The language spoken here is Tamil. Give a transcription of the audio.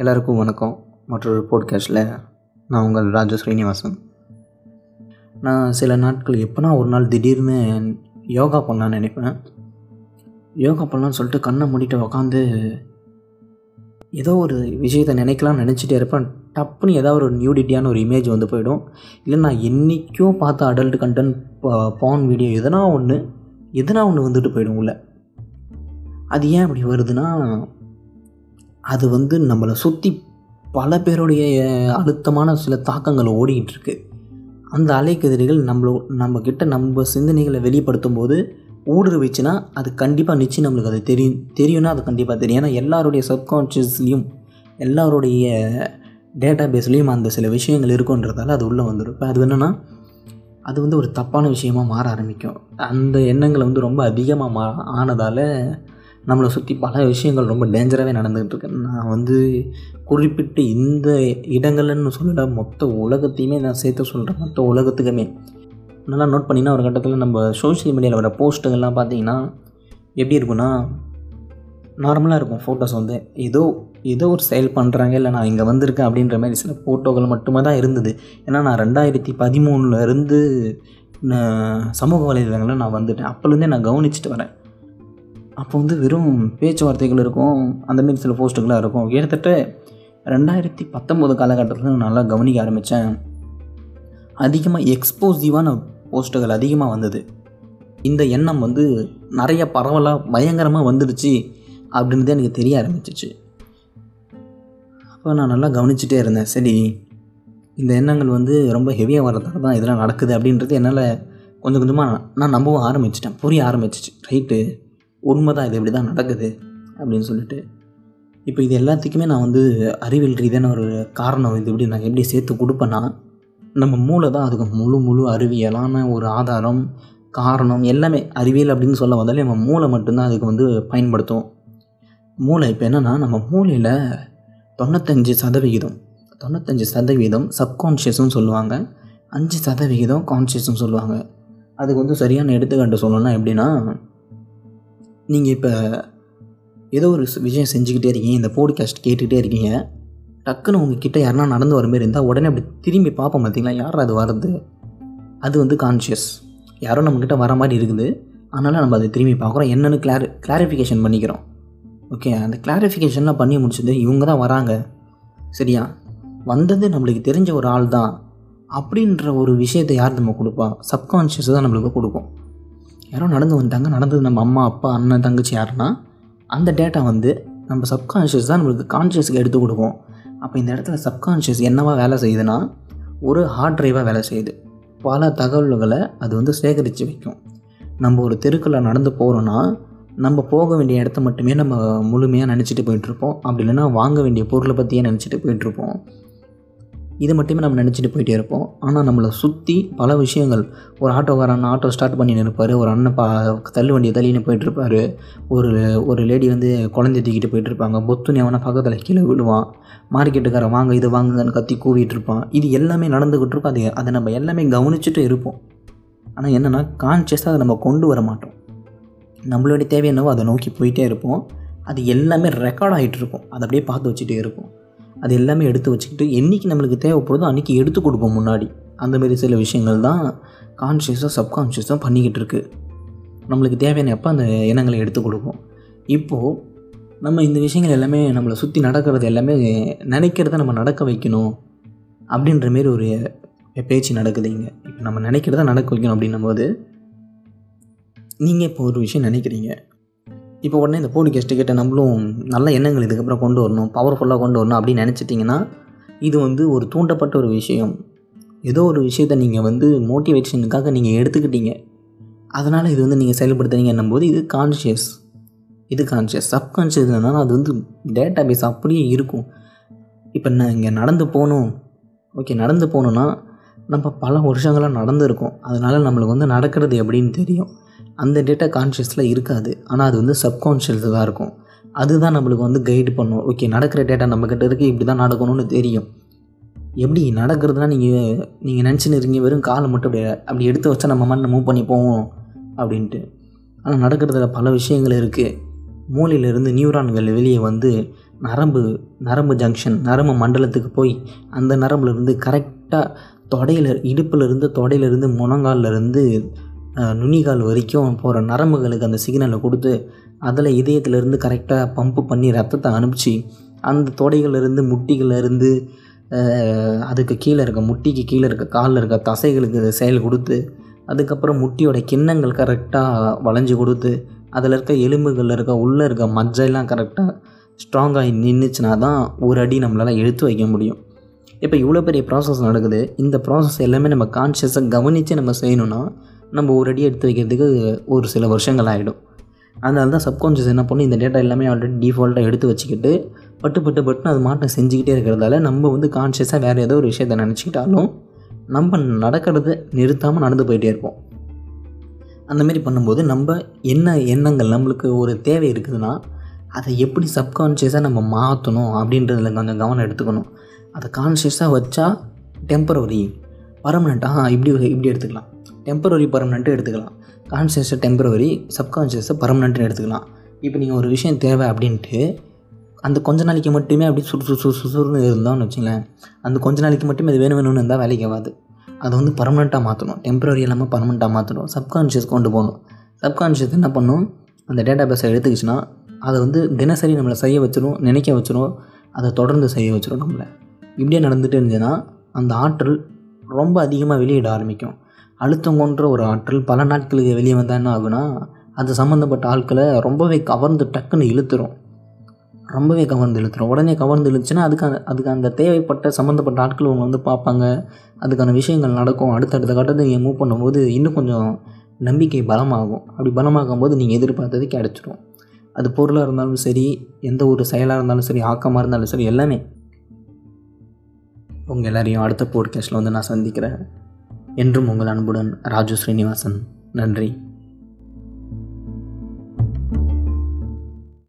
எல்லாருக்கும் வணக்கம். மற்றொரு போட்காஸ்ட்டில் நான் உங்கள் ராஜ ஸ்ரீனிவாசன். நான் சில நாட்கள் எப்போனா ஒரு நாள் திடீர்னு யோகா பண்ணலான்னு நினைப்பேன். யோகா பண்ணலான்னு சொல்லிட்டு கண்ணை மூடிட்டு உக்காந்து ஏதோ ஒரு விஷயத்தை நினைக்கலாம்னு நினச்சிட்டே இருப்பேன். டப்புன்னு ஏதாவது ஒரு நியூடிட்டியான ஒரு இமேஜ் வந்து போயிடும். இல்லை நான் என்றைக்கும் பார்த்த அடல்ட் கண்டென்ட் பான் வீடியோ எதனா ஒன்று எதனா ஒன்று வந்துட்டு போயிடும் உள்ள. அது ஏன் அப்படி வருதுன்னா அது வந்து நம்மளை சுற்றி பல பேருடைய அழுத்தமான சில தாக்கங்கள் ஓடிக்கிட்டுருக்கு. அந்த அலைக்கதிர்கள் நம்மள நம்மக்கிட்ட நம்ம சிந்தனைகளை வெளிப்படுத்தும் போது ஊடுருவிச்சுன்னா அது கண்டிப்பாக நிச்சயம் நம்மளுக்கு அது தெரியும் தெரியும்னா அது கண்டிப்பாக தெரியும். ஏன்னா எல்லாருடைய சப்கான்ஷியஸ்லேயும் எல்லாருடைய டேட்டா பேஸ்லேயும் அந்த சில விஷயங்கள் இருக்குன்றதால அது உள்ளே வந்துடும் இப்போ அது என்னென்னா அது வந்து ஒரு தப்பான விஷயமாக மாற ஆரம்பிக்கும். அந்த எண்ணங்களை வந்து ரொம்ப அதிகமாக மா ஆனதால் நம்மளை சுற்றி பல விஷயங்கள் ரொம்ப டேஞ்சராகவே நடந்துகிட்டு இருக்கு நான் வந்து குறிப்பிட்டு இந்த இடங்கள்னு சொல்லிட மொத்த உலகத்தையுமே நான் சேர்த்து சொல்கிறேன் மொத்த உலகத்துக்குமே. நல்லா நோட் பண்ணினா ஒரு கட்டத்தில் நம்ம சோஷியல் மீடியாவில் வர போஸ்ட்டுகள்லாம் பார்த்தீங்கன்னா எப்படி இருக்குன்னா நார்மலாக இருக்கும் ஃபோட்டோஸ் வந்து. ஏதோ ஏதோ ஒரு செயல் பண்ணுறாங்க இல்லை நான் இங்கே வந்திருக்கேன் அப்படின்ற மாதிரி சில ஃபோட்டோகள் மட்டுமே தான் இருந்தது. ஏன்னா நான் ரெண்டாயிரத்தி பதிமூணுலேருந்து சமூக வலைதளங்களில் நான் வந்துட்டேன். அப்போலேருந்தே நான் கவனிச்சுட்டு வரேன். அப்போ வந்து வெறும் பேச்சுவார்த்தைகள் இருக்கும் அந்தமாரி சில போஸ்ட்டுகளாக இருக்கும். கிட்டத்தட்ட ரெண்டாயிரத்தி பத்தொம்போது காலகட்டத்தில் நான் நல்லா கவனிக்க ஆரம்பித்தேன் அதிகமாக எக்ஸ்போசிவான போஸ்ட்டுகள் அதிகமாக வந்தது. இந்த எண்ணம் வந்து நிறைய பரவலாக பயங்கரமாக வந்துடுச்சு அப்படின்றதே எனக்கு தெரிய ஆரம்பிச்சிச்சு. அப்போ நான் நல்லா கவனிச்சுட்டே இருந்தேன். சரி இந்த எண்ணங்கள் வந்து ரொம்ப ஹெவியாக வர்றதால தான் இதெல்லாம் நடக்குது அப்படின்றது என்னால் கொஞ்சம் கொஞ்சமாக நான் நம்பவும் ஆரம்பிச்சிட்டேன். புரிய ஆரம்பிச்சிச்சு. ரைட்டு உண்மை தான் இது இப்படி தான் நடக்குது அப்படின்னு சொல்லிட்டு. இப்போ இது எல்லாத்துக்குமே நான் வந்து அறிவியல் ரீதியான ஒரு காரணம் இது எப்படி நான் எப்படி சேர்த்து கொடுப்பேன்னா நம்ம மூளை தான் அதுக்கு முழு முழு அறிவியலான ஒரு ஆதாரம் காரணம் எல்லாமே அறிவியல் அப்படின்னு சொல்ல வந்தாலே நம்ம மூளை மட்டும்தான் அதுக்கு வந்து பயன்படுத்தும். மூளை இப்போ என்னென்னா நம்ம மூளையில் தொண்ணூத்தஞ்சு சதவிகிதம் தொண்ணூத்தஞ்சு சதவிகிதம் சப்கான்ஷியஸும் சொல்லுவாங்க. அஞ்சு சதவிகிதம் கான்ஷியஸும் சொல்லுவாங்க. அதுக்கு வந்து சரியான எடுத்துக்காட்டு சொல்லணும்னா எப்படின்னா நீங்கள் இப்போ ஏதோ ஒரு விஷயம் செஞ்சுக்கிட்டே இருக்கீங்க இந்த போட்காஸ்ட் கேட்டுக்கிட்டே இருக்கீங்க டக்குன்னு உங்ககிட்ட யாருனா நடந்து வர மாதிரி இருந்தால் உடனே அப்படி திரும்பி பார்ப்போம் பார்த்தீங்களா? யார் அது வருது அது வந்து கான்ஷியஸ் யாரோ நம்மக்கிட்ட வர மாதிரி இருக்குது. அதனால் நம்ம அதை திரும்பி பார்க்குறோம். என்னென்னு கிளாரி கிளாரிஃபிகேஷன் பண்ணிக்கிறோம். ஓகே அந்த கிளாரிஃபிகேஷன்லாம் பண்ணி முடிச்சது இவங்க தான் வராங்க. சரியா? வந்தது நம்மளுக்கு தெரிஞ்ச ஒரு ஆள் தான். அப்படின்ற ஒரு விஷயத்தை யார் நம்ம கொடுப்பா? சப்கான்ஷியஸ் தான் நம்மளுக்கு கொடுக்கும். யாரோ நடந்து வந்துட்டாங்க. நடந்தது நம்ம அம்மா அப்பா அண்ணன் தங்கச்சி யாருன்னா அந்த டேட்டா வந்து நம்ம சப்கான்ஷியஸ் தான் நம்மளுக்கு கான்ஷியஸுக்கு எடுத்து கொடுக்கும். அப்போ இந்த இடத்துல சப்கான்ஷியஸ் என்னவா வேலை செய்யுதுன்னா ஒரு ஹார்ட் ட்ரைவாக வேலை செய்யுது. பல தகவல்களை அது வந்து சேகரித்து வைக்கும். நம்ம ஒரு தெருக்களில் நடந்து போகிறோன்னா நம்ம போக வேண்டிய இடத்த மட்டுமே நம்ம முழுமையாக நினச்சிட்டு போயிட்டுருப்போம் அப்படி இல்லைன்னா வாங்க வேண்டிய பொருளை பற்றியே நினச்சிட்டு போயிட்டுருப்போம் இது மட்டுமே நம்ம நினச்சிட்டு போயிட்டே இருப்போம். ஆனால் நம்மளை சுற்றி பல விஷயங்கள். ஒரு ஆட்டோக்காரன் ஆட்டோ ஸ்டார்ட் பண்ணி இருப்பார் ஒரு அண்ணன் பா தள்ளு வண்டியை தள்ளின்னு போயிட்டுருப்பாரு. ஒரு ஒரு லேடி வந்து குழந்தை தூக்கிட்டு போயிட்டுருப்பாங்க. பொத்துணி அவனை பக்கத்தில் கீழே விடுவான் மார்க்கெட்டுக்காரன் வாங்க இது வாங்குங்கன்னு கத்தி கூவிட்டு இருப்பான். இது எல்லாமே நடந்துக்கிட்டு இருக்கும். அது அதை நம்ம எல்லாமே கவனிச்சுட்டு இருப்போம். ஆனால் என்னென்னா கான்சியஸாக அதை நம்ம கொண்டு வர மாட்டோம். நம்மளுடைய தேவை என்னவோ அதை நோக்கி போயிட்டே இருப்போம். அது எல்லாமே ரெக்கார்ட் ஆகிட்டு இருக்கும். அதை அப்படியே பார்த்து வச்சுட்டே இருப்போம். அது எல்லாமே எடுத்து வச்சுக்கிட்டு என்றைக்கு நம்மளுக்கு தேவைப்படுதோ அன்றைக்கி எடுத்து கொடுப்போம் முன்னாடி. அந்தமாரி சில விஷயங்கள் தான் கான்ஷியஸாக சப்கான்ஷியஸாக பண்ணிக்கிட்டு இருக்குது நம்மளுக்கு தேவையான எப்போ அந்த எண்ணங்களை எடுத்து கொடுப்போம். இப்போது நம்ம இந்த விஷயங்கள் எல்லாமே நம்மளை சுற்றி நடக்கிறது எல்லாமே நினைக்கிறத நம்ம நடக்க வைக்கணும் அப்படின்ற மாரி ஒரு பேச்சு நடக்குது இங்கே. இப்போ நம்ம நினைக்கிறத நடக்க வைக்கணும் அப்படின்னும் போது நீங்கள் இப்போ ஒரு விஷயம் நினைக்கிறீங்க. இப்போ உடனே இந்த போட்காஸ்ட்டு கேட்ட நம்மளும் நல்ல எண்ணங்கள் இதுக்கப்புறம் கொண்டு வரணும் பவர்ஃபுல்லாக கொண்டு வரணும் அப்படின்னு நினச்சிட்டிங்கன்னா இது வந்து ஒரு தூண்டப்பட்ட ஒரு விஷயம். ஏதோ ஒரு விஷயத்த நீங்கள் வந்து மோட்டிவேஷனுக்காக நீங்கள் எடுத்துக்கிட்டீங்க. அதனால் இது வந்து நீங்கள் செயல்படுத்துறீங்கன்னும் போது இது கான்ஷியஸ் இது கான்ஷியஸ் சப்கான்ஷியஸ் என்னன்னா அது வந்து டேட்டா பேஸ் அப்படியே இருக்கும். இப்போ நான் இங்கே நடந்து போகணும். ஓகே நடந்து போகணுன்னா நம்ம பல வருஷங்களாக நடந்துருக்கோம். அதனால் நம்மளுக்கு வந்து நடக்கிறது எப்படின்னு தெரியும். அந்த டேட்டா கான்ஷியஸில் இருக்காது. ஆனால் அது வந்து சப்கான்ஷியஸில் தான் இருக்கும். அதுதான் நம்மளுக்கு வந்து கைடு பண்ணும். ஓகே நடக்கிற டேட்டா நம்மக்கிட்ட இருக்குது இப்படி தான் நடக்கணும்னு தெரியும். எப்படி நடக்கிறதுனா நீங்கள் நீங்கள் நினச்சின்னு இருக்கீங்க வெறும் காலை மட்டும் அப்படி அப்படி எடுத்து வச்சா நம்ம மண்ணை மூவ் பண்ணி போவோம் அப்படின்ட்டு. ஆனால் நடக்கிறதுல பல விஷயங்கள் இருக்குது மூளையிலிருந்து நியூரான்கள் வெளியே வந்து நரம்பு நரம்பு ஜங்ஷன் நரம்பு மண்டலத்துக்கு போய் அந்த நரம்புலேருந்து கரெக்டாக தொடையில் இடுப்புலேருந்து தொடையிலேருந்து முழங்கால்லேருந்து நுனிகால் வரைக்கும் போகிற நரம்புகளுக்கு அந்த சிக்னலை கொடுத்து அதில் இதயத்திலேருந்து கரெக்டாக பம்பு பண்ணி ரத்தத்தை அனுப்பிச்சு அந்த தொடைகளிலிருந்து முட்டிகளிலிருந்து அதுக்கு கீழே இருக்க முட்டிக்கு கீழே இருக்க காலில் இருக்க தசைகளுக்கு செயல் கொடுத்து அதுக்கப்புறம் முட்டியோட கிண்ணங்கள் கரெக்டாக வளைஞ்சு கொடுத்து அதில் இருக்க எலும்புகளில் இருக்க உள்ளே இருக்க மஜ்ஜெல்லாம் கரெக்டாக ஸ்ட்ராங்காகி நின்றுச்சுனா தான் ஒரு அடி நம்மளால் எடுத்து வைக்க முடியும். இப்போ இவ்வளோ பெரிய ப்ராசஸ் நடக்குது. இந்த ப்ராசஸ் எல்லாமே நம்ம கான்ஷியஸாக கவனித்து நம்ம செய்யணும்னா நம்ம ஒரு அடி எடுத்து வைக்கிறதுக்கு ஒரு சில வருஷங்கள் ஆகிடும். அதனால தான் சப்கான்ஷியஸ் என்ன பண்ணும் இந்த டேட்டா எல்லாமே ஆல்ரெடி டிஃபால்ட்டாக எடுத்து வச்சுக்கிட்டு பட்டு பட்டு பட்டுன்னு அது மாற்றம் செஞ்சுக்கிட்டே இருக்கிறதால நம்ம வந்து கான்ஷியஸாக வேறு ஏதோ ஒரு விஷயத்தை நினச்சிக்கிட்டாலும் நம்ம நடக்கிறத நிறுத்தாமல் நடந்து போயிட்டே இருப்போம். அந்தமாரி பண்ணும்போது நம்ம என்ன எண்ணங்கள் நம்மளுக்கு ஒரு தேவை இருக்குதுன்னா அதை எப்படி சப்கான்ஷியஸாக நம்ம மாற்றணும் அப்படின்றதுல கொஞ்சம் கவனம் எடுத்துக்கணும். அதை கான்ஷியஸாக வச்சா டெம்பரவரி பர்மனெண்ட்டாக இப்படி இப்படி எடுத்துக்கலாம். டெம்பரவரி பர்மனெண்ட்டு எடுத்துக்கலாம். கான்சியஸை டெம்பரவரி சப்கான்ஷியஸை பர்மனெண்ட்னு எடுத்துக்கலாம். இப்போ நீங்கள் ஒரு விஷயம் தேவை அப்படின்ட்டு அந்த கொஞ்ச நாளைக்கு மட்டுமே அப்படி சுறு சுறு சுறு சுறுன்னு இருந்தான்னு வச்சுங்களேன் அந்த கொஞ்ச நாளைக்கு மட்டுமே அது வேணும் வேணும்னு இருந்தால் வேலைக்கு ஆகாது. அதை வந்து பர்மனெண்ட்டாக மாற்றணும் டெம்பரரி இல்லாமல் பர்மனெண்ட்டாக மாற்றணும் சப்கான்ஷியஸ் கொண்டு போகணும். சப்கான்ஷியஸ் என்ன பண்ணும்? அந்த டேட்டா பேஸை எடுத்துக்கிச்சுன்னா அதை வந்து தினசரி நம்மளை செய்ய வச்சிடும் நினைக்க வச்சிடும் அதை தொடர்ந்து செய்ய வச்சிடும் நம்மளை. இப்படியே நடந்துகிட்டு இருந்துச்சுன்னா அந்த ஆற்றல் ரொம்ப அதிகமாக வெளியிட ஆரம்பிக்கும். அழுத்தம் கொன்ற ஒரு ஆற்றல் பல நாட்களுக்கு வெளியே வந்தால் என்ன ஆகுனா அது சம்மந்தப்பட்ட ஆட்களை ரொம்பவே கவர்ந்து டக்குன்னு இழுத்துரும். ரொம்பவே கவர்ந்து இழுத்துரும். உடனே கவர்ந்து இழுத்துச்சுன்னா அதுக்கான அதுக்கு அந்த தேவைப்பட்ட சம்மந்தப்பட்ட ஆட்கள் அவங்க வந்து பார்ப்பாங்க. அதுக்கான விஷயங்கள் நடக்கும். அடுத்தடுத்த கட்டத்தை நீங்கள் மூவ் பண்ணும்போது இன்னும் கொஞ்சம் நம்பிக்கை பலமாகும். அப்படி பலமாகும் போது நீங்கள் எதிர்பார்த்தது கிடச்சிடும் அது பொருளாக இருந்தாலும் சரி எந்த ஒரு செயலாக இருந்தாலும் சரி ஆக்கமாக இருந்தாலும் சரி எல்லாமே. உங்கள் எல்லாரையும் அடுத்த போட்காஸ்ட்டில் வந்து நான் சந்திக்கிறேன். என்றும் உங்கள் அன்புடன் ராஜு ஸ்ரீனிவாசன். நன்றி.